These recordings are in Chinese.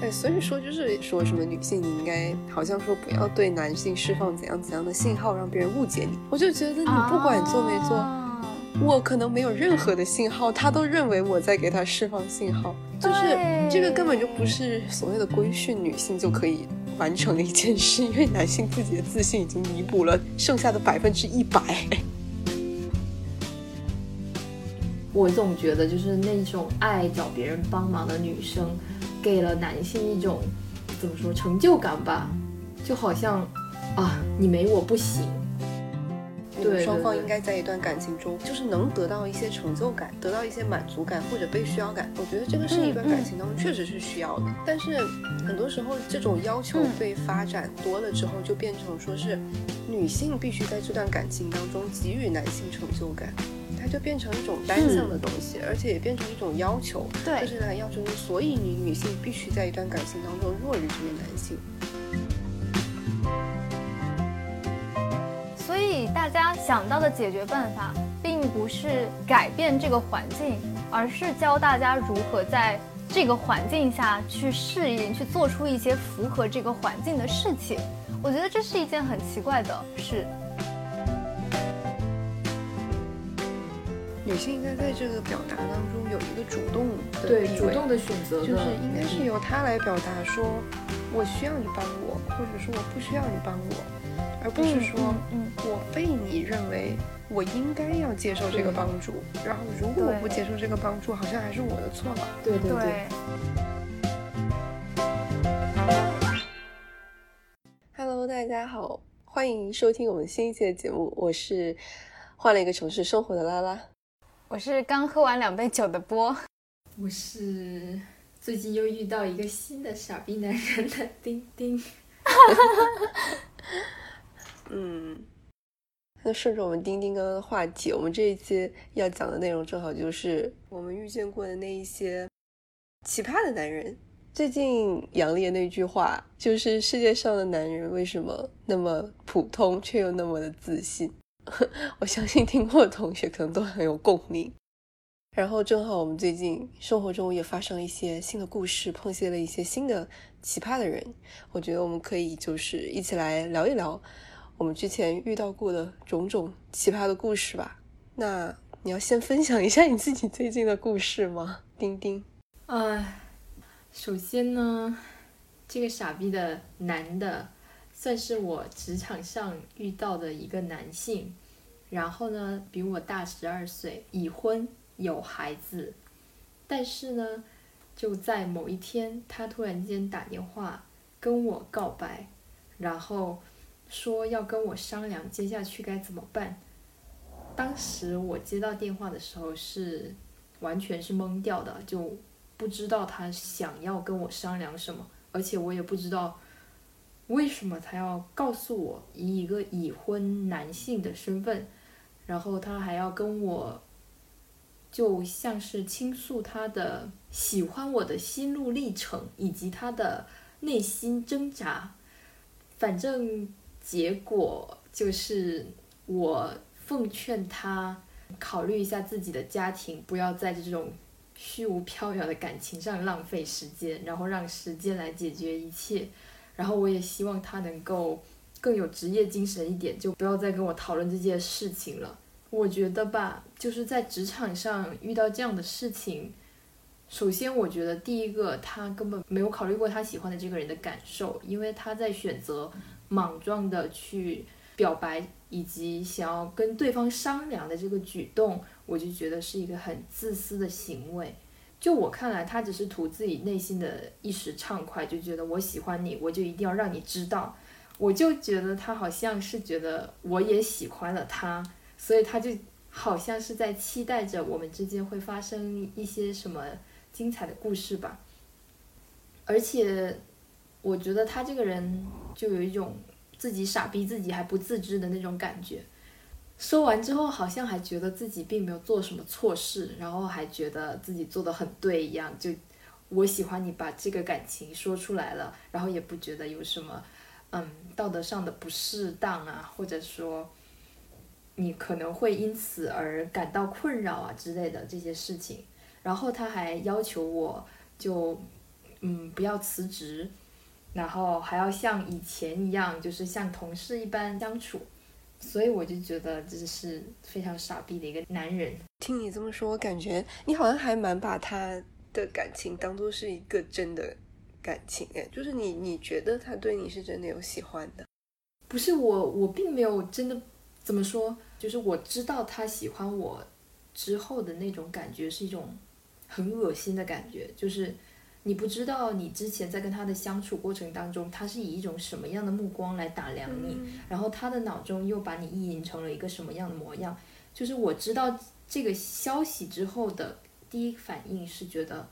哎，所以说就是说什么女性你应该好像说不要对男性释放怎样怎样的信号，让别人误解你。我就觉得你不管做没做，我可能没有任何的信号，他都认为我在给他释放信号，就是这个根本就不是所谓的规训女性就可以完成的一件事，因为男性自己的自信已经弥补了剩下的百分之一百。我总觉得就是那种爱找别人帮忙的女生。给了男性一种怎么说成就感吧，就好像啊，你没我不行。对，双方应该在一段感情中，就是能得到一些成就感，得到一些满足感或者被需要感。我觉得这个是一段感情当中确实是需要的。但是很多时候，这种要求被发展多了之后，就变成说是女性必须在这段感情当中给予男性成就感。它就变成一种单向的东西，而且也变成一种要求。对，就是来要求你，所以你女性必须在一段感情当中弱于这个男性。所以大家想到的解决办法，并不是改变这个环境，而是教大家如何在这个环境下去适应，去做出一些符合这个环境的事情。我觉得这是一件很奇怪的事。女性应该在这个表达当中有一个主动的对主动的选择，就是应该是由她来表达，说我需要你帮我，或者说我不需要你帮我，而不是说我被你认为我应该要接受这个帮助，然后如果我不接受这个帮助，好像还是我的错吧？对对对。Hello，大家好，欢迎收听我们新一期的节目，我是换了一个城市生活的拉拉。我是刚喝完两杯酒的波，我是最近又遇到一个新的傻逼男人的丁丁，嗯，那顺着我们丁丁刚刚的话题，我们这一期要讲的内容正好就是我们遇见过的那一些奇葩的男人。最近杨烈那句话就是世界上的男人为什么那么普通却又那么的自信？我相信听过的同学可能都很有共鸣。然后正好我们最近生活中也发生了一些新的故事，碰见了一些新的奇葩的人。我觉得我们可以就是一起来聊一聊我们之前遇到过的种种奇葩的故事吧。那你要先分享一下你自己最近的故事吗？丁丁。哎，首先呢，这个傻逼的男的。算是我职场上遇到的一个男性，然后呢，比我大十二岁，已婚有孩子，但是呢，就在某一天，他突然间打电话跟我告白，然后说要跟我商量接下去该怎么办。当时我接到电话的时候是完全是懵掉的，就不知道他想要跟我商量什么，而且我也不知道。为什么他要告诉我以一个已婚男性的身份，然后他还要跟我，就像是倾诉他的喜欢我的心路历程以及他的内心挣扎，反正结果就是我奉劝他考虑一下自己的家庭，不要在这种虚无缥缈的感情上浪费时间，然后让时间来解决一切。然后我也希望他能够更有职业精神一点，就不要再跟我讨论这件事情了。我觉得吧，就是在职场上遇到这样的事情，首先我觉得第一个他根本没有考虑过他喜欢的这个人的感受，因为他在选择莽撞的去表白以及想要跟对方商量的这个举动，我就觉得是一个很自私的行为。就我看来，他只是图自己内心的一时畅快，就觉得我喜欢你，我就一定要让你知道。我就觉得他好像是觉得我也喜欢了他，所以他就好像是在期待着我们之间会发生一些什么精彩的故事吧。而且，我觉得他这个人就有一种自己傻逼自己还不自知的那种感觉。说完之后，好像还觉得自己并没有做什么错事，然后还觉得自己做的很对一样。就我喜欢你，把这个感情说出来了，然后也不觉得有什么，嗯，道德上的不适当啊，或者说你可能会因此而感到困扰啊之类的这些事情。然后他还要求我，就嗯，不要辞职，然后还要像以前一样，就是像同事一般相处。所以我就觉得这是非常傻逼的一个男人。听你这么说，我感觉你好像还蛮把他的感情当做是一个真的感情，哎，就是你你觉得他对你是真的有喜欢的？不是我，我并没有真的怎么说，就是我知道他喜欢我之后的那种感觉是一种很恶心的感觉，就是。你不知道你之前在跟他的相处过程当中，他是以一种什么样的目光来打量你，然后他的脑中又把你意淫成了一个什么样的模样？就是我知道这个消息之后的第一反应是觉得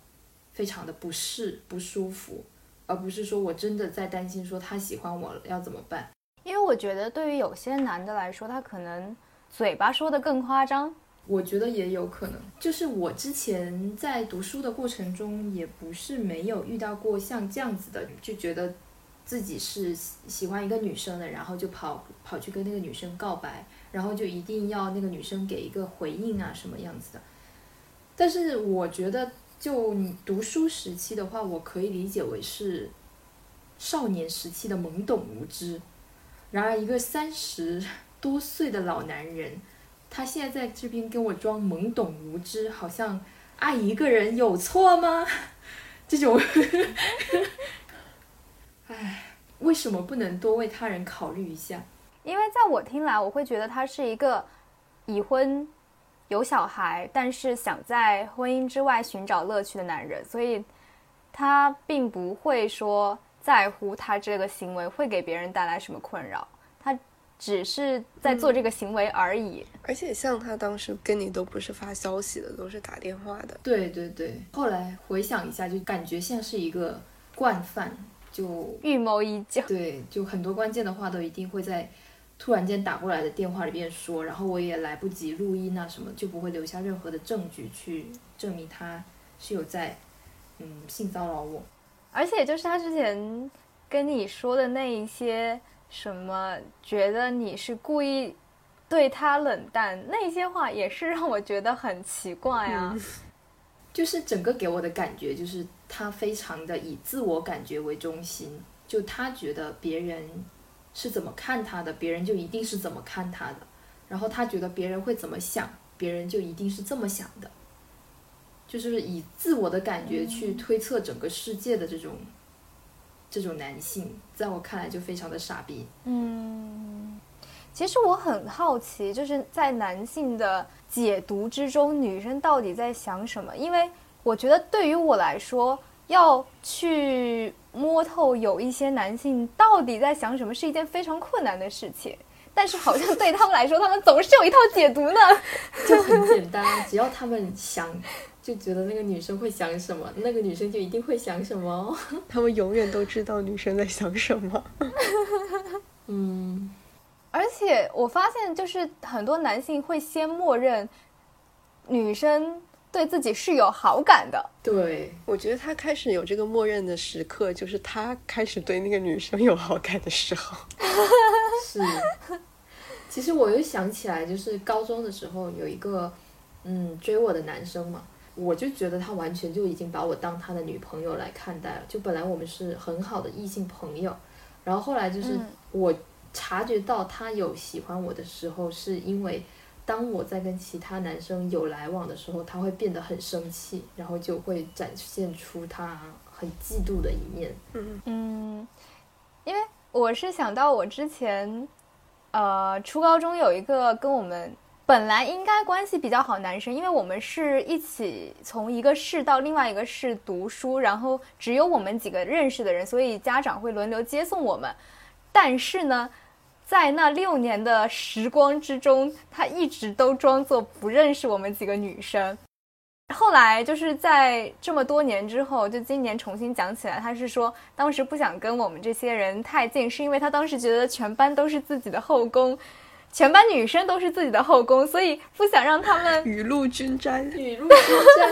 非常的不适、不舒服，而不是说我真的在担心说他喜欢我了要怎么办？因为我觉得对于有些男的来说，他可能嘴巴说的更夸张。我觉得也有可能，就是我之前在读书的过程中，也不是没有遇到过像这样子的，就觉得自己是喜欢一个女生的，然后就跑跑去跟那个女生告白，然后就一定要那个女生给一个回应啊，什么样子的。但是我觉得，就你读书时期的话，我可以理解为是少年时期的懵懂无知。然而，一个三十多岁的老男人。他现在在这边跟我装懵懂无知，好像爱一个人有错吗？这种，唉，为什么不能多为他人考虑一下？因为在我听来，我会觉得他是一个已婚、有小孩，但是想在婚姻之外寻找乐趣的男人，所以他并不会说在乎他这个行为会给别人带来什么困扰。只是在做这个行为而已，而且像他当时跟你都不是发消息的，都是打电话的。对对对，后来回想一下，就感觉像是一个惯犯，就 预谋已久。对，就很多关键的话都一定会在突然间打过来的电话里边说，然后我也来不及录音啊什么，就不会留下任何的证据去证明他是有在嗯性骚扰我。而且就是他之前跟你说的那一些。什么觉得你是故意对他冷淡？那些话也是让我觉得很奇怪啊。就是整个给我的感觉，就是他非常的以自我感觉为中心，就他觉得别人是怎么看他的，别人就一定是怎么看他的。然后他觉得别人会怎么想，别人就一定是这么想的。就是以自我的感觉去推测整个世界的这种。这种男性在我看来就非常的傻逼。嗯，其实我很好奇，就是在男性的解读之中，女生到底在想什么？因为我觉得对于我来说，要去摸透有一些男性到底在想什么，是一件非常困难的事情。但是好像对他们来说，他们总是有一套解读呢。就很简单，只要他们想。就觉得那个女生会想什么，那个女生就一定会想什么。他们永远都知道女生在想什么。嗯，而且我发现，就是很多男性会先默认女生对自己是有好感的。对，我觉得他开始有这个默认的时刻，就是他开始对那个女生有好感的时候。是。其实我又想起来，就是高中的时候有一个嗯追我的男生嘛。我就觉得他完全就已经把我当他的女朋友来看待了。就本来我们是很好的异性朋友，然后后来就是我察觉到他有喜欢我的时候，是因为当我在跟其他男生有来往的时候，他会变得很生气，然后就会展现出他很嫉妒的一面。嗯嗯，因为我是想到我之前，呃，初高中有一个跟我们。本来应该关系比较好，男生，因为我们是一起从一个市到另外一个市读书，然后只有我们几个认识的人，所以家长会轮流接送我们。但是呢，在那六年的时光之中，他一直都装作不认识我们几个女生。后来就是在这么多年之后，就今年重新讲起来，他是说当时不想跟我们这些人太近，是因为他当时觉得全班都是自己的后宫。全班女生都是自己的后宫，所以不想让他们雨露均沾。雨露均沾。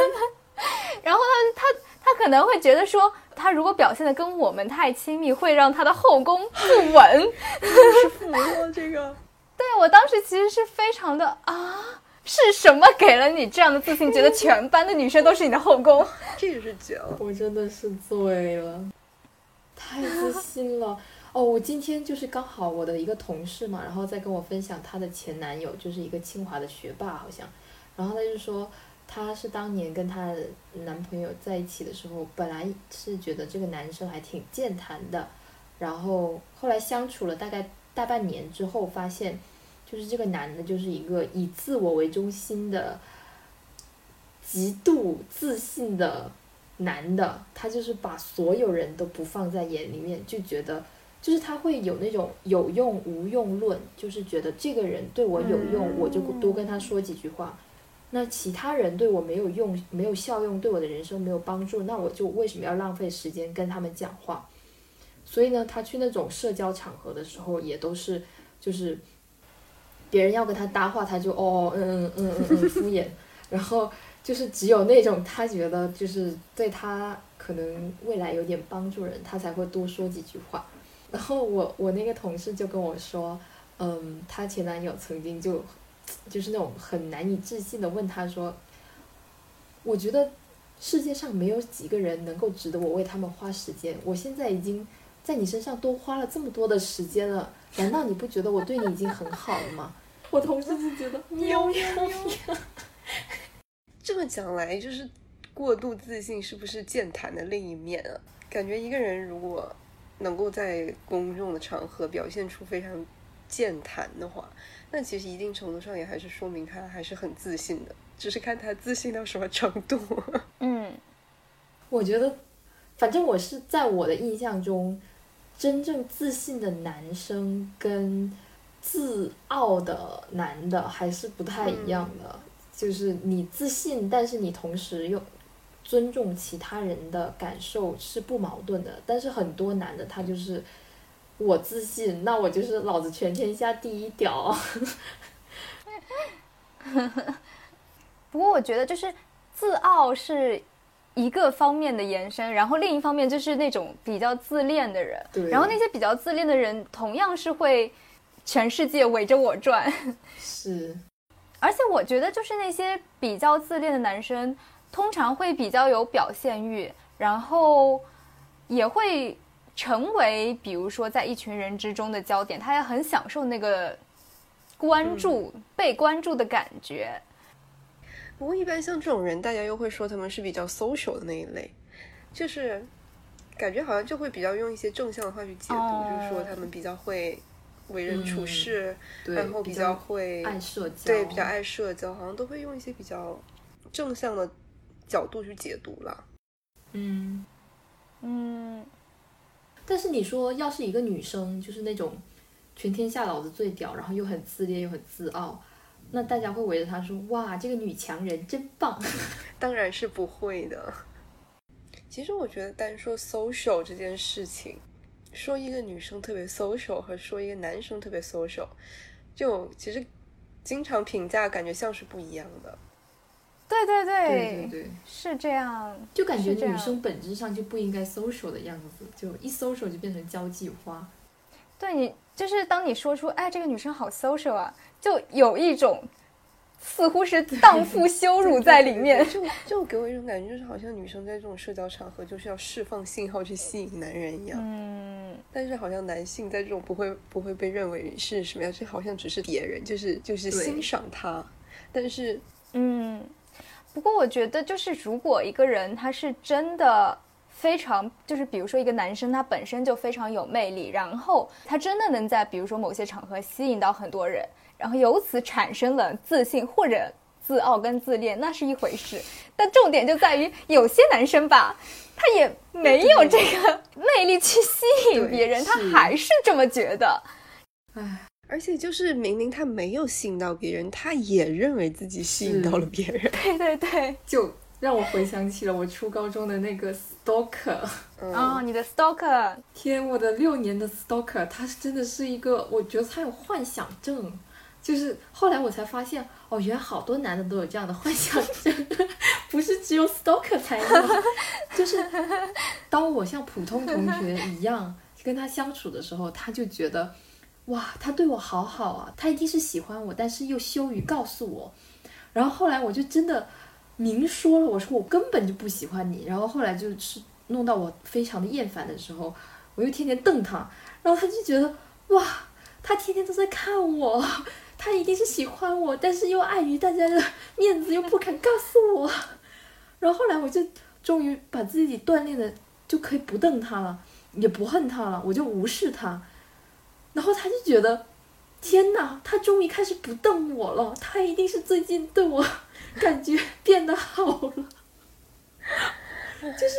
然后他他他可能会觉得说，他如果表现的跟我们太亲密，会让他的后宫不稳。是服了这个。对我当时其实是非常的啊，是什么给了你这样的自信，觉得全班的女生都是你的后宫？这也是绝了，我真的是醉了，太自信了。哦，我今天就是刚好我的一个同事嘛，然后在跟我分享她的前男友，就是一个清华的学霸好像，然后他就说，她是当年跟她男朋友在一起的时候，本来是觉得这个男生还挺健谈的，然后后来相处了大概大半年之后，发现就是这个男的就是一个以自我为中心的。极度自信的男的，他就是把所有人都不放在眼里面，就觉得就是他会有那种有用无用论，就是觉得这个人对我有用，我就多跟他说几句话；那其他人对我没有用、没有效用，对我的人生没有帮助，那我就为什么要浪费时间跟他们讲话？所以呢，他去那种社交场合的时候，也都是就是别人要跟他搭话，他就哦嗯嗯嗯嗯嗯敷衍，然后。就是只有那种他觉得就是对他可能未来有点帮助人，他才会多说几句话。然后我我那个同事就跟我说，嗯，她前男友曾经就就是那种很难以置信的问她说，我觉得世界上没有几个人能够值得我为他们花时间。我现在已经在你身上多花了这么多的时间了，难道你不觉得我对你已经很好了吗？我同事就觉得喵喵喵。这么讲来，就是过度自信是不是健谈的另一面啊？感觉一个人如果能够在公众的场合表现出非常健谈的话，那其实一定程度上也还是说明他还是很自信的，只是看他自信到什么程度。嗯，我觉得，反正我是在我的印象中，真正自信的男生跟自傲的男的还是不太一样的。就是你自信，但是你同时又尊重其他人的感受是不矛盾的。但是很多男的他就是我自信，那我就是老子全天下第一屌。不过我觉得就是自傲是一个方面的延伸，然后另一方面就是那种比较自恋的人。对。然后那些比较自恋的人，同样是会全世界围着我转。是。而且我觉得，就是那些比较自恋的男生，通常会比较有表现欲，然后也会成为，比如说在一群人之中的焦点，他也很享受那个关注、被关注的感觉。不过，一般像这种人，大家又会说他们是比较 social 的那一类，就是感觉好像就会比较用一些正向的话去解读，就是说他们比较会。为人处事，然后比较会爱社交，对，比较爱社交，好像都会用一些比较正向的角度去解读了。嗯嗯，但是你说，要是一个女生，就是那种全天下老子最屌，然后又很自恋又很自傲，那大家会围着她说：“哇，这个女强人真棒。”当然是不会的。其实我觉得，单说 social 这件事情。说一个女生特别 social 和说一个男生特别 social，就其实经常评价感觉像是不一样的。对对对对对，是这样。就感觉女生本质上就不应该 social 的样子，就一 social 就变成交际花。对你，就是当你说出“哎，这个女生好 social 啊”，就有一种。似乎是荡妇羞辱在里面，就就给我一种感觉，就是好像女生在这种社交场合就是要释放信号去吸引男人一样。嗯，但是好像男性在这种不会不会被认为是什么样，就好像只是别人，就是就是欣赏他。但是，嗯，不过我觉得就是如果一个人他是真的非常，就是比如说一个男生他本身就非常有魅力，然后他真的能在比如说某些场合吸引到很多人。然后由此产生了自信或者自傲跟自恋，那是一回事。但重点就在于有些男生吧，他也没有这个魅力去吸引别人，他还是这么觉得。唉，而且就是明明他没有吸引到别人，他也认为自己吸引到了别人。对对对，就让我回想起了我初高中的那个 stalker。哦，你的 stalker，天，我的六年的 stalker，他是真的是一个，我觉得他有幻想症。就是后来我才发现，哦，原来好多男的都有这样的幻想症，不是只有 stalker 才有。就是当我像普通同学一样跟他相处的时候，他就觉得，哇，他对我好好啊，他一定是喜欢我，但是又羞于告诉我。然后后来我就真的明说了，我说我根本就不喜欢你。然后后来就是弄到我非常的厌烦的时候，我又天天瞪他，然后他就觉得哇，他天天都在看我，他一定是喜欢我，但是又碍于大家的面子又不敢告诉我。然后后来我就终于把自己锻炼的就可以不瞪他了，也不恨他了，我就无视他。然后他就觉得。天哪，他终于开始不瞪我了，他一定是最近对我感觉变得好了，就是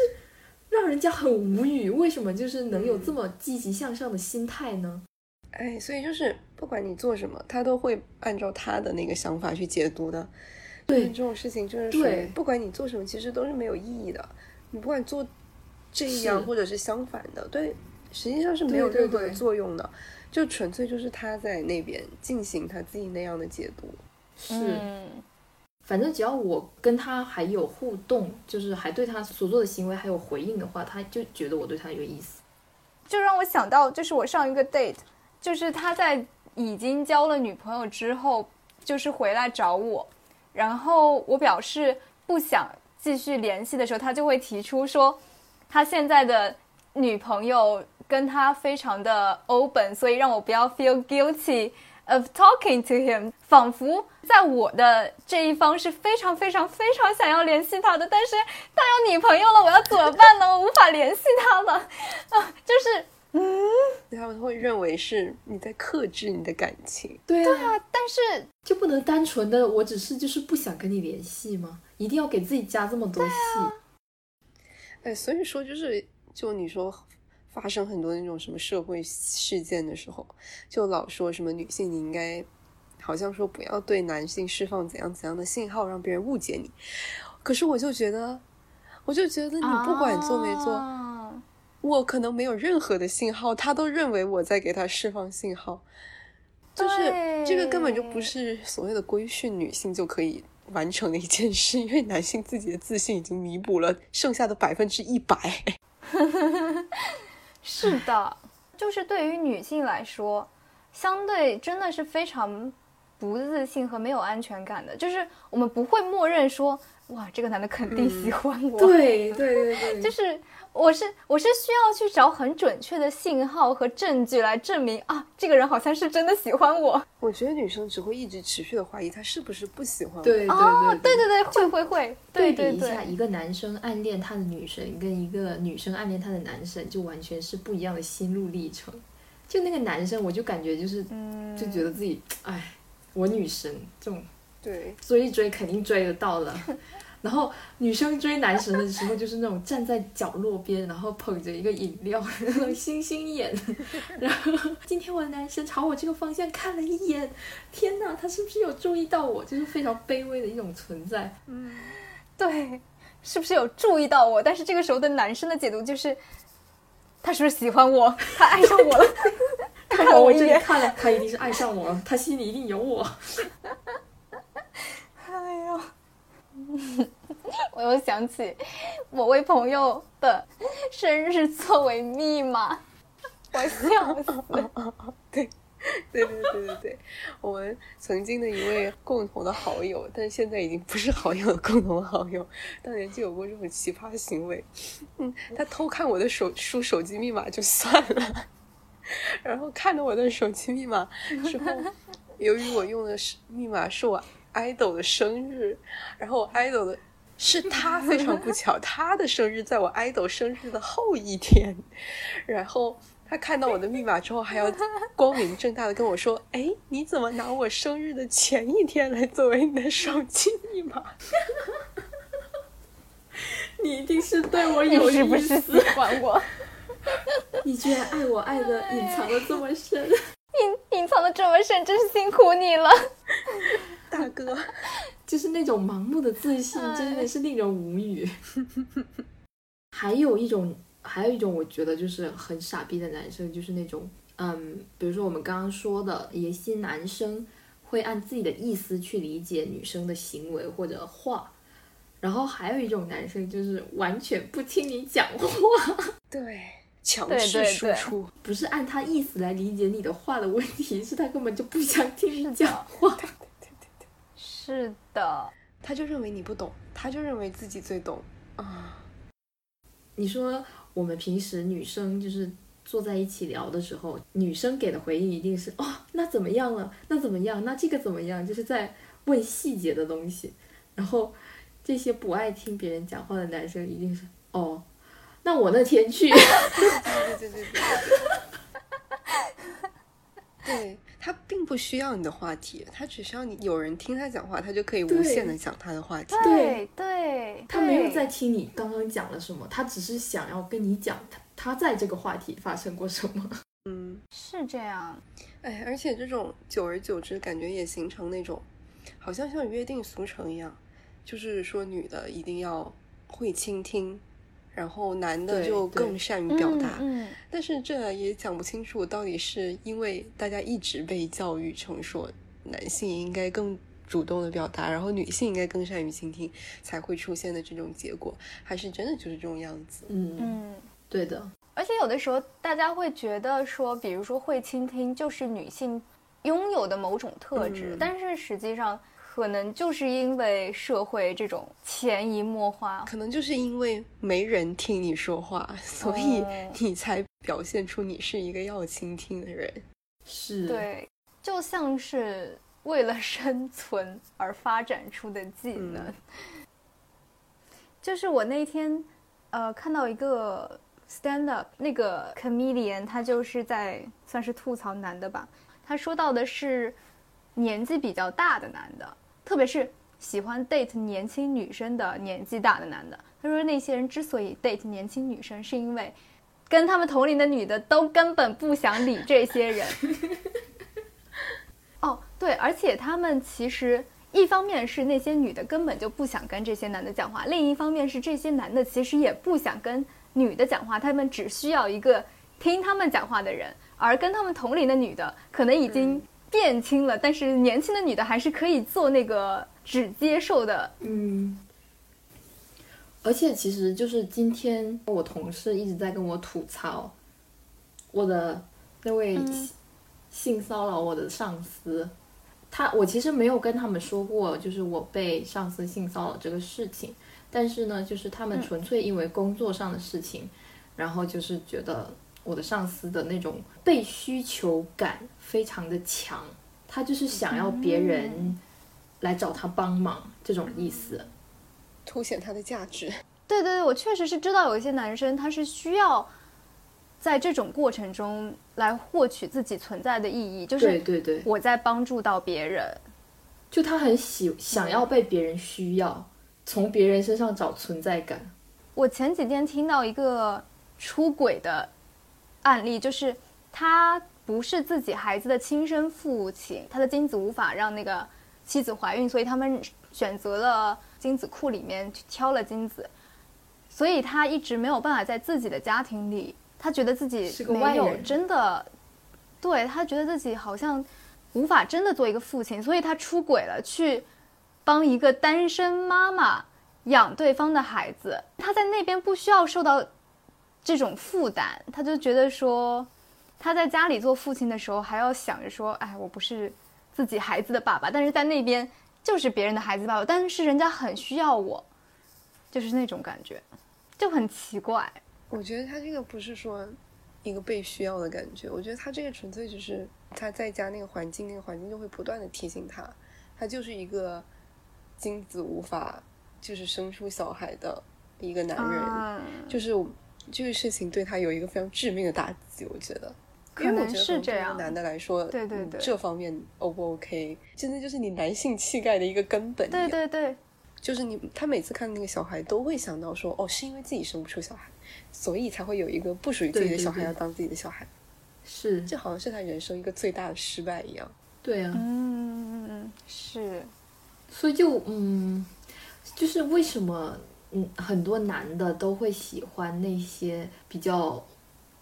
让人家很无语。为什么就是能有这么积极向上的心态呢？哎，所以就是不管你做什么，他都会按照他的那个想法去解读的。对这种事情，就是对，不管你做什么，其实都是没有意义的。你不管做这样或者是相反的，对，实际上是没有任何的作用的。就纯粹就是他在那边进行他自己那样的解读，是，反正只要我跟他还有互动，就是还对他所做的行为还有回应的话，他就觉得我对他有意思，就让我想到，就是我上一个 date，就是他在已经交了女朋友之后，就是回来找我，然后我表示不想继续联系的时候，他就会提出说，他现在的女朋友。跟他非常的 open，所以让我不要 feel guilty of talking to him，仿佛在我的这一方是非常非常非常想要联系他的，但是他有女朋友了，我要怎么办呢？我无法联系他了，啊，就是，嗯，他们会认为是你在克制你的感情，对啊，但是就不能单纯的我只是就是不想跟你联系吗？一定要给自己加这么多戏？哎，所以说就是就你说。发生很多那种什么社会事件的时候，就老说什么女性你应该，好像说不要对男性释放怎样怎样的信号，让别人误解你。可是我就觉得，我就觉得你不管做没做，我可能没有任何的信号，他都认为我在给他释放信号。就是这个根本就不是所谓的规训女性就可以完成的一件事，因为男性自己的自信已经弥补了剩下的百分之一百。是的，就是对于女性来说，相对真的是非常不自信和没有安全感的。就是我们不会默认说，哇，这个男的肯定喜欢我。对对对对，就是。我是我是需要去找很准确的信号和证据来证明啊，这个人好像是真的喜欢我。我觉得女生只会一直持续的怀疑他是不是不喜欢我。对对对对对对，会会会。对比一下，一个男生暗恋他的女神跟一个女生暗恋他的男神，就完全是不一样的心路历程。就那个男生，我就感觉就是，就觉得自己，哎，我女神这种，对，追一追肯定追得到了。然后女生追男神的时候，就是那种站在角落边，然后捧着一个饮料，那 种星星眼。然后今天我的男神朝我这个方向看了一眼，天哪，他是不是有注意到我？就是非常卑微的一种存在。嗯，对，是不是有注意到我？但是这个时候的男生的解读就是，他是不是喜欢我？他爱上我了？看了我这眼，看了，他一定是爱上我了，他心里一定有我。我又想起某位朋友的生日作为密码，我笑死 了。对，对对对对对，我们曾经的一位共同的好友，但现在已经不是好友的共同好友，当年就有过这种奇葩行为。嗯，他偷看我的手输手机密码就算了，然后看了我的手机密码之后，由于我用的是密码是我。Idol 的生日，然后 idol 的是他 非常不巧，他的生日在我 idol 生日的后一天，然后他看到我的密码之后，还要光明正大的跟我说：“哎，你怎么拿我生日的前一天来作为你的手机密码？你一定是对我有是不是喜欢我？你居然爱我爱的隐藏的这么深，隐隐藏的这么深，真是辛苦你了。”大哥，就是那种盲目的自信，真的是令人无语。还有一种，还有一种，我觉得就是很傻逼的男生，就是那种，嗯，比如说我们刚刚说的有些男生会按自己的意思去理解女生的行为或者话，然后还有一种男生就是完全不听你讲话，对，强势输出，不是按他意思来理解你的话的问题，是他根本就不想听你讲话。对对对对是的，他就认为你不懂，他就认为自己最懂啊。你说我们平时女生就是坐在一起聊的时候，女生给的回应一定是哦，那怎么样了？那怎么样？那这个怎么样？就是在问细节的东西。然后这些不爱听别人讲话的男生一定是哦，那我那天去。对对对对对。对他并不需要你的话题，他只需要你有人听他讲话，他就可以无限的讲他的话题。对对，他没有在听你刚刚讲了什么，他只是想要跟你讲他他在这个话题发生过什么。嗯，是这样。哎，而且这种久而久之，感觉也形成那种，好像像约定俗成一样，就是说女的一定要会倾听。然后男的就更善于表达，但是这也讲不清楚，到底是因为大家一直被教育成说男性应该更主动的表达，然后女性应该更善于倾听，才会出现的这种结果，还是真的就是这种样子？嗯嗯，对的。而且有的时候大家会觉得说，比如说会倾听就是女性拥有的某种特质，但是实际上。可能就是因为社会这种潜移默化，可能就是因为没人听你说话，所以 你才表现出你是一个要倾听的人。是，对，就像是为了生存而发展出的技能。就是我那天，呃，看到一个 stand up 那个 comedian，他就是在算是吐槽男的吧。他说到的是年纪比较大的男的。特别是喜欢 date 年轻女生的年纪大的男的，他说那些人之所以 date 年轻女生，是因为跟他们同龄的女的都根本不想理这些人。哦，对，而且他们其实一方面是那些女的根本就不想跟这些男的讲话，另一方面是这些男的其实也不想跟女的讲话，他们只需要一个听他们讲话的人，而跟他们同龄的女的可能已经。变轻了，但是年轻的女的还是可以做那个只接受的。嗯，而且其实就是今天我同事一直在跟我吐槽，我的那位性骚扰我的上司，他我其实没有跟他们说过，就是我被上司性骚扰这个事情，但是呢，就是他们纯粹因为工作上的事情，然后就是觉得。我的上司的那种被需求感非常的强，他就是想要别人来找他帮忙这种意思，凸显他的价值。对对对，我确实是知道有一些男生他是需要在这种过程中来获取自己存在的意义，就是对对对，我在帮助到别人，就他很喜想要被别人需要，从别人身上找存在感。我前几天听到一个出轨的。案例就是他不是自己孩子的亲生父亲，他的精子无法让那个妻子怀孕，所以他们选择了精子库里面去挑了精子，所以他一直没有办法在自己的家庭里，他觉得自己没有真的，对他觉得自己好像无法真的做一个父亲，所以他出轨了，去帮一个单身妈妈养对方的孩子，他在那边不需要受到。这种负担，他就觉得说，他在家里做父亲的时候，还要想着说，哎，我不是自己孩子的爸爸，但是在那边就是别人的孩子爸爸，但是人家很需要我，就是那种感觉，就很奇怪。我觉得他这个不是说一个被需要的感觉，我觉得他这个纯粹就是他在家那个环境，那个环境就会不断的提醒他，他就是一个精子无法就是生出小孩的一个男人，就是。这个事情对他有一个非常致命的打击，我觉得，可能是这样。男的来说，对对对，这方面 O 不 OK？真的就是你男性气概的一个根本。对对对，就是你，他每次看那个小孩，都会想到说，哦，是因为自己生不出小孩，所以才会有一个不属于自己的小孩要当自己的小孩。是，就好像是他人生一个最大的失败一样。对啊，嗯嗯是，所以就嗯，就是为什么？嗯，很多男的都会喜欢那些比较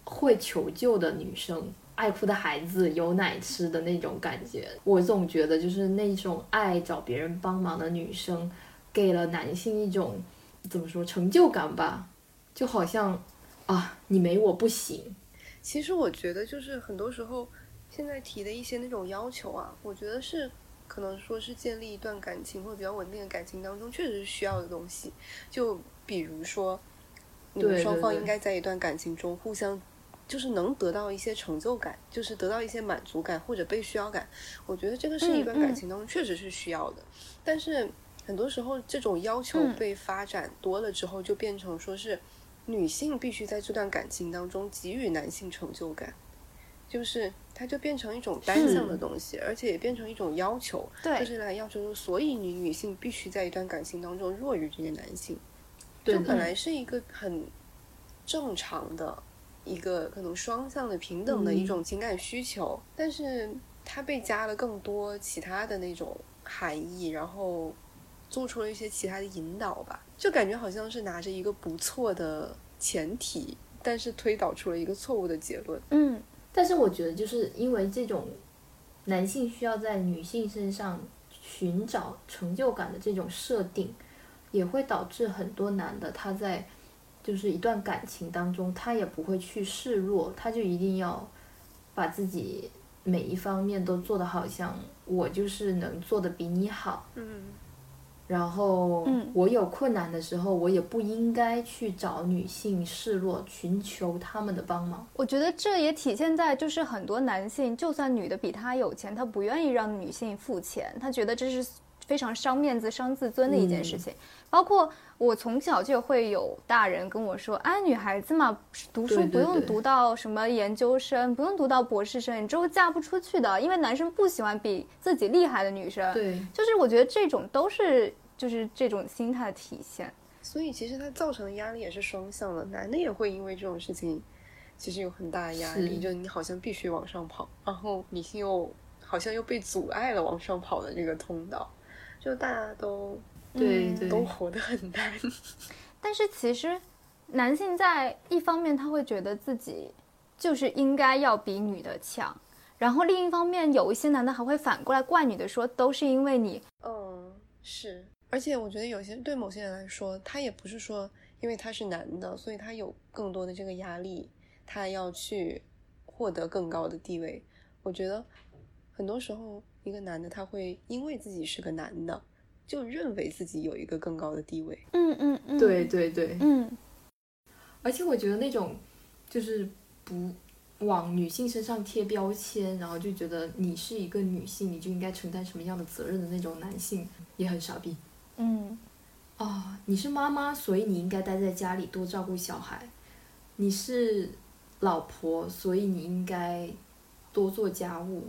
会求救的女生，爱哭的孩子，有奶吃的那种感觉。我总觉得，就是那种爱找别人帮忙的女生，给了男性一种怎么说成就感吧？就好像啊，你没我不行。其实我觉得，就是很多时候现在提的一些那种要求啊，我觉得是可能说是建立一段感情或者比较稳定的感情当中，确实是需要的东西。就比如说，你们对双方应该在一段感情中互相，就是能得到一些成就感，就是得到一些满足感或者被需要感。我觉得这个是一段感情当中确实是需要的，但是很多时候这种要求嗯被发展多了之后，就变成说是女性必须在这段感情当中给予男性成就感。就是它就变成一种单向的东西，而且也变成一种要求，对。就是来要求说，所以你女性必须在一段感情当中弱于这些男性。对就本来是一个很正常的一个可能双向的平等的一种情感需求，但是它被加了更多其他的那种含义，然后做出了一些其他的引导吧，就感觉好像是拿着一个不错的前提，但是推导出了一个错误的结论。嗯但是我觉得，就是因为这种男性需要在女性身上寻找成就感的这种设定，也会导致很多男的他在就是一段感情当中，他也不会去示弱，他就一定要把自己每一方面都做得好像我就是能做的比你好，嗯，然后嗯我有困难的时候，我也不应该去找女性示弱，寻求他们的帮忙。我觉得这也体现在就是很多男性，就算女的比他有钱，他不愿意让女性付钱，他觉得这是非常伤面子、伤自尊的一件事情。包括我从小就会有大人跟我说：“啊，女孩子嘛，读书不用读到什么研究生，不用读到博士生，你之后嫁不出去的，因为男生不喜欢比自己厉害的女生。”，对，就是我觉得这种都是就是这种心态的体现。所以其实它造成的压力也是双向的，男的也会因为这种事情，其实有很大的压力，是就你好像必须往上跑，然后女性又好像又被阻碍了往上跑的这个通道，就大家都对都活得很难。但是其实，男性在一方面他会觉得自己就是应该要比女的强，然后另一方面有一些男的还会反过来怪女的说，都是因为你。嗯，是，而且我觉得有些对某些人来说，他也不是说因为他是男的，所以他有更多的这个压力，他要去获得更高的地位。我觉得很多时候，一个男的他会因为自己是个男的，就认为自己有一个更高的地位。嗯嗯嗯，对，对对，嗯。而且我觉得那种就是不往女性身上贴标签，然后就觉得你是一个女性，你就应该承担什么样的责任的那种男性也很傻逼嗯。哦、你是妈妈，所以你应该待在家里多照顾小孩；你是老婆，所以你应该多做家务。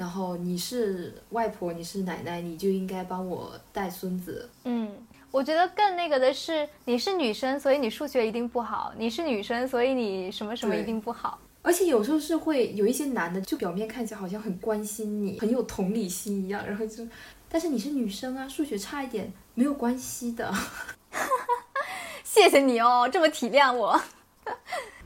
然后你是外婆，你是奶奶，你就应该帮我带孙子。嗯，我觉得更那个的是，你是女生，所以你数学一定不好；你是女生，所以你什么什么一定不好。而且有时候是会有一些男的，就表面看起来好像很关心你，很有同理心一样，然后就，但是你是女生啊，数学差一点没有关系的。谢谢你哦，这么体谅我。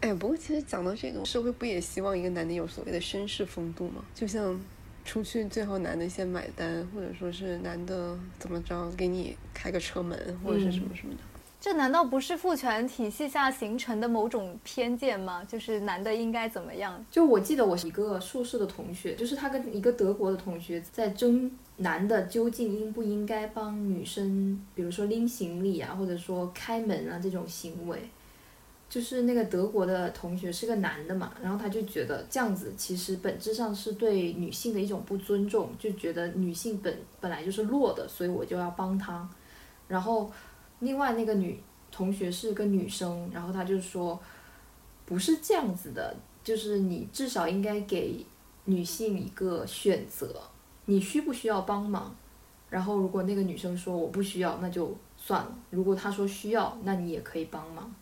哎，不过其实讲到这个，社会不也希望一个男的有所谓的绅士风度吗？就像出去最后男的先买单，或者说是男的怎么着给你开个车门，或者是什么什么的。这难道不是父权体系下形成的某种偏见吗？就是男的应该怎么样？就我记得我是一个硕士的同学，就是他跟一个德国的同学在争男的究竟应不应该帮女生，比如说拎行李啊，或者说开门啊这种行为。就是那个德国的同学是个男的嘛，然后他就觉得这样子其实本质上是对女性的一种不尊重，就觉得女性本本来就是弱的，所以我就要帮她。然后另外那个女同学是个女生，然后她就说不是这样子的，就是你至少应该给女性一个选择，你需不需要帮忙？然后如果那个女生说我不需要，那就算了；如果她说需要，那你也可以帮忙。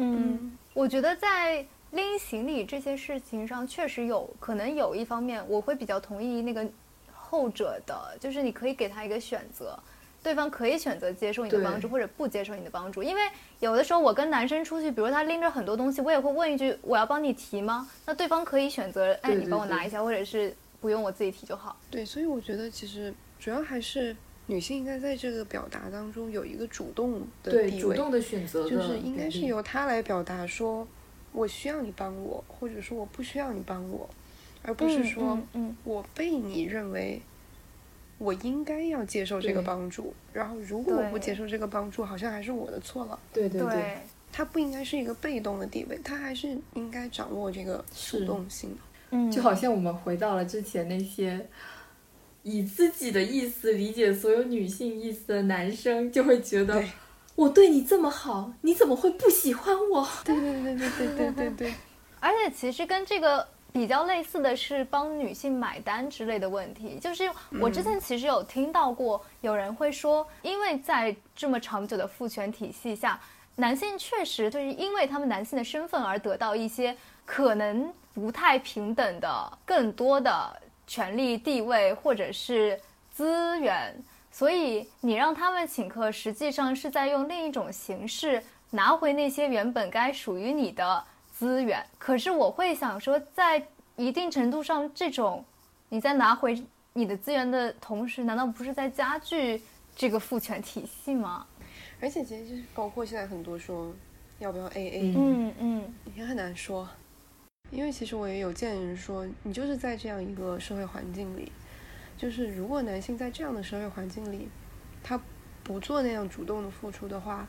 嗯，我觉得在拎行李这些事情上，确实有可能有一方面，我会比较同意那个后者的，就是你可以给他一个选择，对方可以选择接受你的帮助或者不接受你的帮助。因为有的时候我跟男生出去，比如他拎着很多东西，我也会问一句：“我要帮你提吗？”那对方可以选择，哎，你帮我拿一下，或者是不用我自己提就好。对，所以我觉得其实主要还是女性应该在这个表达当中有一个主动的，地位，主动的选择的就是应该是由她来表达说，我需要你帮我，或者说我不需要你帮我，而不是说嗯嗯。我被你认为我应该要接受这个帮助，然后如果我不接受这个帮助，好像还是我的错了。对对对，对，他不应该是一个被动的地位，她还是应该掌握这个主动性。嗯，就好像我们回到了之前那些以自己的意思理解所有女性意思的男生，就会觉得对。我对你这么好，你怎么会不喜欢我？对对对对对对对对，而且其实跟这个比较类似的是帮女性买单之类的问题，就是我之前其实有听到过有人会说，因为在这么长久的父权体系下，男性确实就是因为他们男性的身份而得到一些可能不太平等的更多的权力地位或者是资源。所以你让他们请客，实际上是在用另一种形式拿回那些原本该属于你的资源。可是我会想说，在一定程度上，这种你在拿回你的资源的同时，难道不是在加剧这个父权体系吗？而且其实就是包括现在很多说要不要 AA，、嗯嗯嗯也很难说，因为其实我也有见人说，你就是在这样一个社会环境里，就是如果男性在这样的社会环境里，他不做那样主动的付出的话，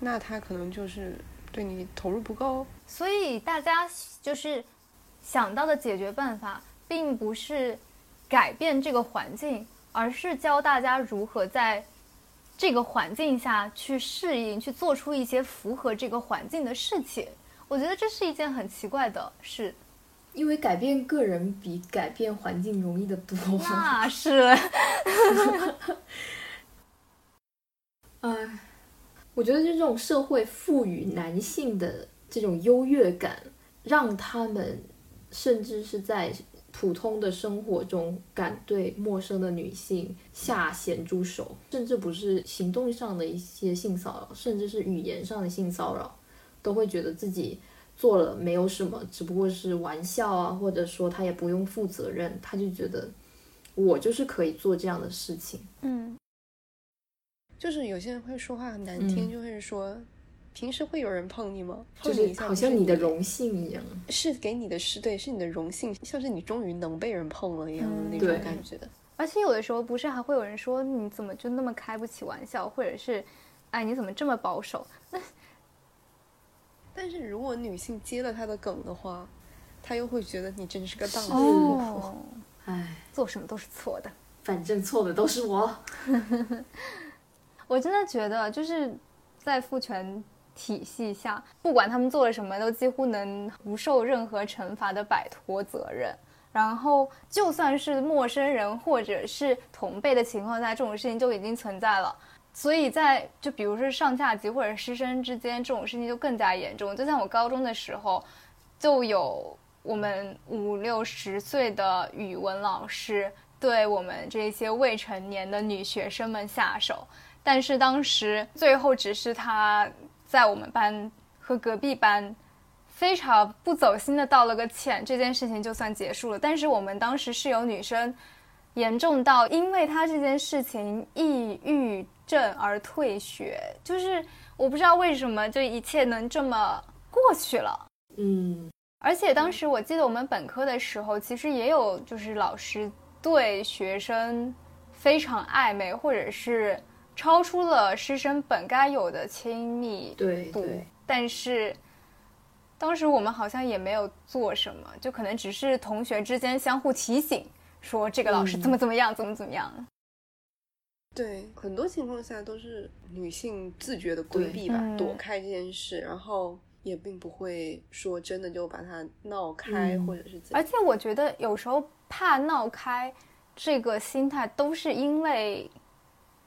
那他可能就是对你投入不够。所以大家就是想到的解决办法，并不是改变这个环境，而是教大家如何在这个环境下去适应，去做出一些符合这个环境的事情。我觉得这是一件很奇怪的事。因为改变个人比改变环境容易得多。那是，哎，我觉得这种社会赋予男性的这种优越感，让他们甚至是在普通的生活中敢对陌生的女性下咸猪手，甚至不是行动上的一些性骚扰，甚至是语言上的性骚扰，都会觉得自己做了没有什么，只不过是玩笑啊，或者说他也不用负责任，他就觉得我就是可以做这样的事情。嗯就是有些人会说话很难听，嗯就会说，平时会有人碰你吗？就是碰你一下好像你的荣幸一样，是给你的是对，是你的荣幸，像是你终于能被人碰了一样的那种感觉。而且有的时候不是还会有人说你怎么就那么开不起玩笑，或者是，哎你怎么这么保守？但是如果女性接了他的梗的话，他又会觉得你真是个荡妇。哦，唉，做什么都是错的。反正错的都是我。我真的觉得，就是在父权体系下，不管他们做了什么，都几乎能不受任何惩罚的摆脱责任。然后，就算是陌生人或者是同辈的情况下，这种事情就已经存在了。所以在就比如说上下级或者师生之间，这种事情就更加严重。就像我高中的时候，就有我们五六十岁的语文老师对我们这些未成年的女学生们下手。但是当时最后只是他在我们班和隔壁班非常不走心的道了个歉，这件事情就算结束了。但是我们当时是有女生严重到因为他这件事情抑郁症而退学，就是我不知道为什么就一切能这么过去了。嗯，而且当时我记得我们本科的时候，其实也有就是老师对学生非常暧昧，或者是超出了师生本该有的亲密度对对，但是当时我们好像也没有做什么，就可能只是同学之间相互提醒，说这个老师嗯怎么怎么样，怎么怎么样。对，很多情况下都是女性自觉的规避吧，躲开这件事，然后也并不会说真的就把它闹开，嗯或者是怎样。而且我觉得有时候怕闹开这个心态，都是因为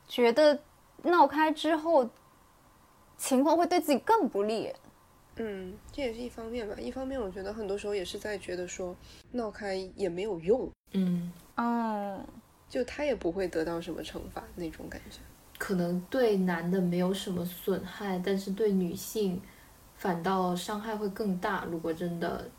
觉得闹开之后情况会对自己更不利。嗯，这也是一方面吧。一方面，我觉得很多时候也是在觉得说闹开也没有用，嗯，嗯，就他也不会得到什么惩罚那种感觉。可能对男的没有什么损害，但是对女性反倒伤害会更大。如果真的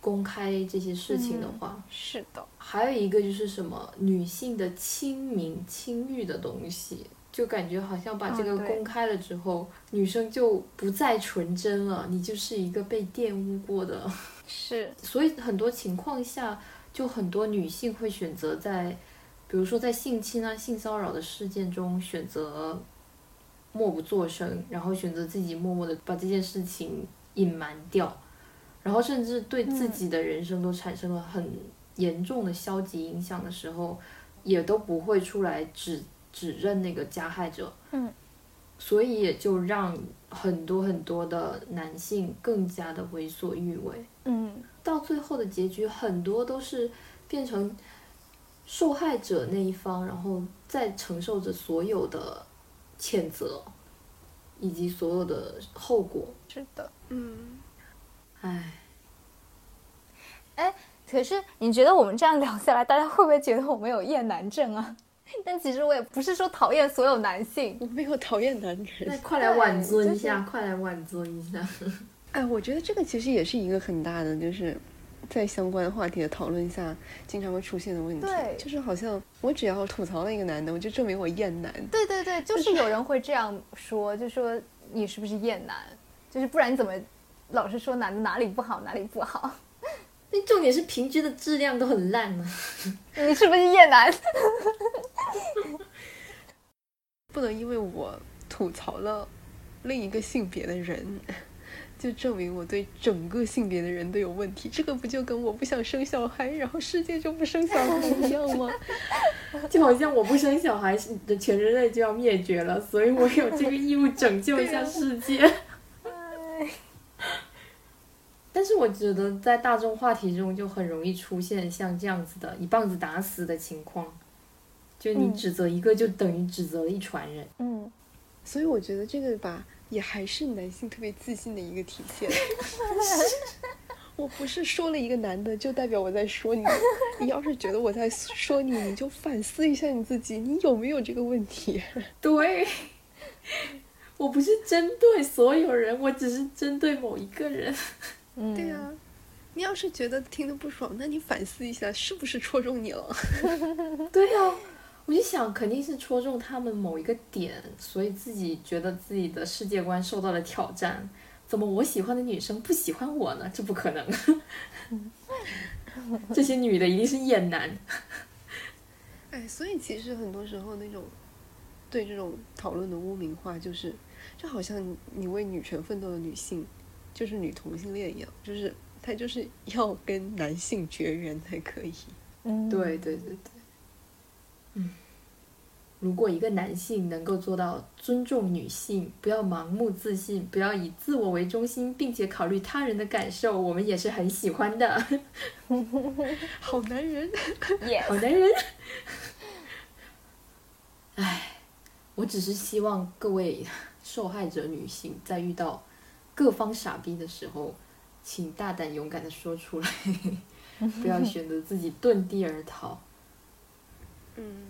公开这些事情的话，是的，还有一个就是什么女性的亲民、亲欲的东西，就感觉好像把这个公开了之后，女生就不再纯真了，你就是一个被玷污过的。是，所以很多情况下，就很多女性会选择在，比如说在性侵啊、性骚扰的事件中选择默不作声，然后选择自己默默的把这件事情隐瞒掉，然后甚至对自己的人生都产生了很严重的消极影响的时候，也都不会出来指指认那个加害者。嗯，所以也就让很多很多的男性更加的为所欲为。嗯到最后的结局，很多都是变成受害者那一方，然后再承受着所有的谴责，以及所有的后果。是的。嗯，唉，可是你觉得我们这样聊下来，大家会不会觉得我们有厌男症啊？但其实我也不是说讨厌所有男性，我没有讨厌男人那。快来挽尊一对下，快来挽尊一下。哎，我觉得这个其实也是一个很大的，就是在相关话题的讨论下，经常会出现的问题。对就是好像我只要吐槽了一个男的，我就证明我厌男。对对对，就是有人会这样说，就说你是不是厌男？就是不然你怎么老是说男的哪里不好哪里不好？那重点是平均的质量都很烂呢、你是不是厌男？不能因为我吐槽了另一个性别的人，就证明我对整个性别的人都有问题。这个不就跟我不想生小孩，然后世界就不生小孩一样吗？就好像我不生小孩，的全人类就要灭绝了，所以我有这个义务拯救一下世界。但是我觉得在大众话题中就很容易出现像这样子的一棒子打死的情况，就你嗯指责一个，就等于指责了一船人。嗯，所以我觉得这个吧，也还是男性特别自信的一个体现。我不是说了一个男的，就代表我在说你。你要是觉得我在说你，你就反思一下你自己，你有没有这个问题？对，我不是针对所有人，我只是针对某一个人。嗯对呀、你要是觉得听得不爽，那你反思一下，是不是戳中你了？对呀、我就想肯定是戳中他们某一个点，所以自己觉得自己的世界观受到了挑战。怎么我喜欢的女生不喜欢我呢？这不可能。这些女的一定是厌男。哎，所以其实很多时候那种对这种讨论的污名化，就是就好像你你为女权奋斗的女性，就是女同性恋一样，就是她就是要跟男性绝缘才可以。嗯，对对对对，嗯，如果一个男性能够做到尊重女性，不要盲目自信，不要以自我为中心，并且考虑他人的感受，我们也是很喜欢的。好男人，好男人。唉，我只是希望各位受害者女性在遇到各方傻逼的时候，请大胆勇敢的说出来，不要选择自己遁地而逃。嗯，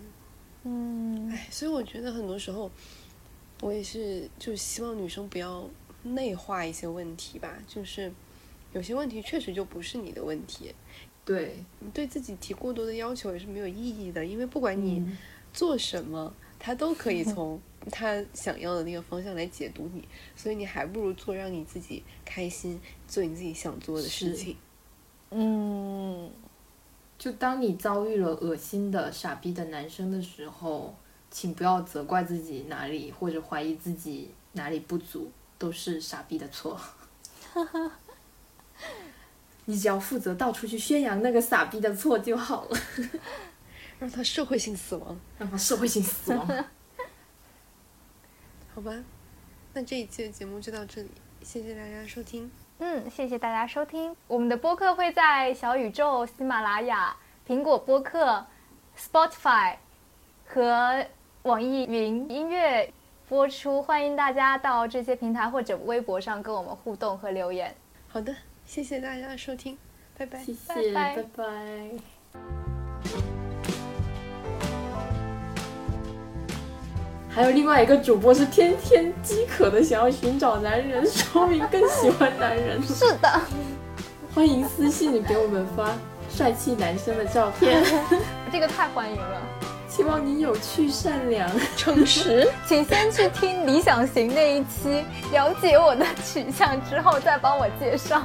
嗯哎，所以我觉得很多时候，我也是就希望女生不要内化一些问题吧，就是有些问题确实就不是你的问题，对，你对自己提过多的要求也是没有意义的，因为不管你嗯。做什么，他都可以 从他想要的那个方向来解读你，所以你还不如做让你自己开心、做你自己想做的事情。嗯，就当你遭遇了恶心的、傻逼的男生的时候，请不要责怪自己哪里，或者怀疑自己哪里不足，都是傻逼的错。你只要负责到处去宣扬那个傻逼的错就好了，让他社会性死亡，让他社会性死亡。好吧？那这一期的节目就到这里，谢谢大家收听。嗯，谢谢大家收听。我们的播客会在小宇宙、喜马拉雅、苹果播客、Spotify 和网易云音乐播出，欢迎大家到这些平台或者微博上跟我们互动和留言。好的，谢谢大家的收听，拜拜。谢谢，拜拜拜拜。还有另外一个主播是天天饥渴的想要寻找男人，说明更喜欢男人。是的，欢迎私信给我们发帅气男生的照片，这个太欢迎了。希望你有趣善良。诚实。请先去听理想型那一期，了解我的取向之后再帮我介绍。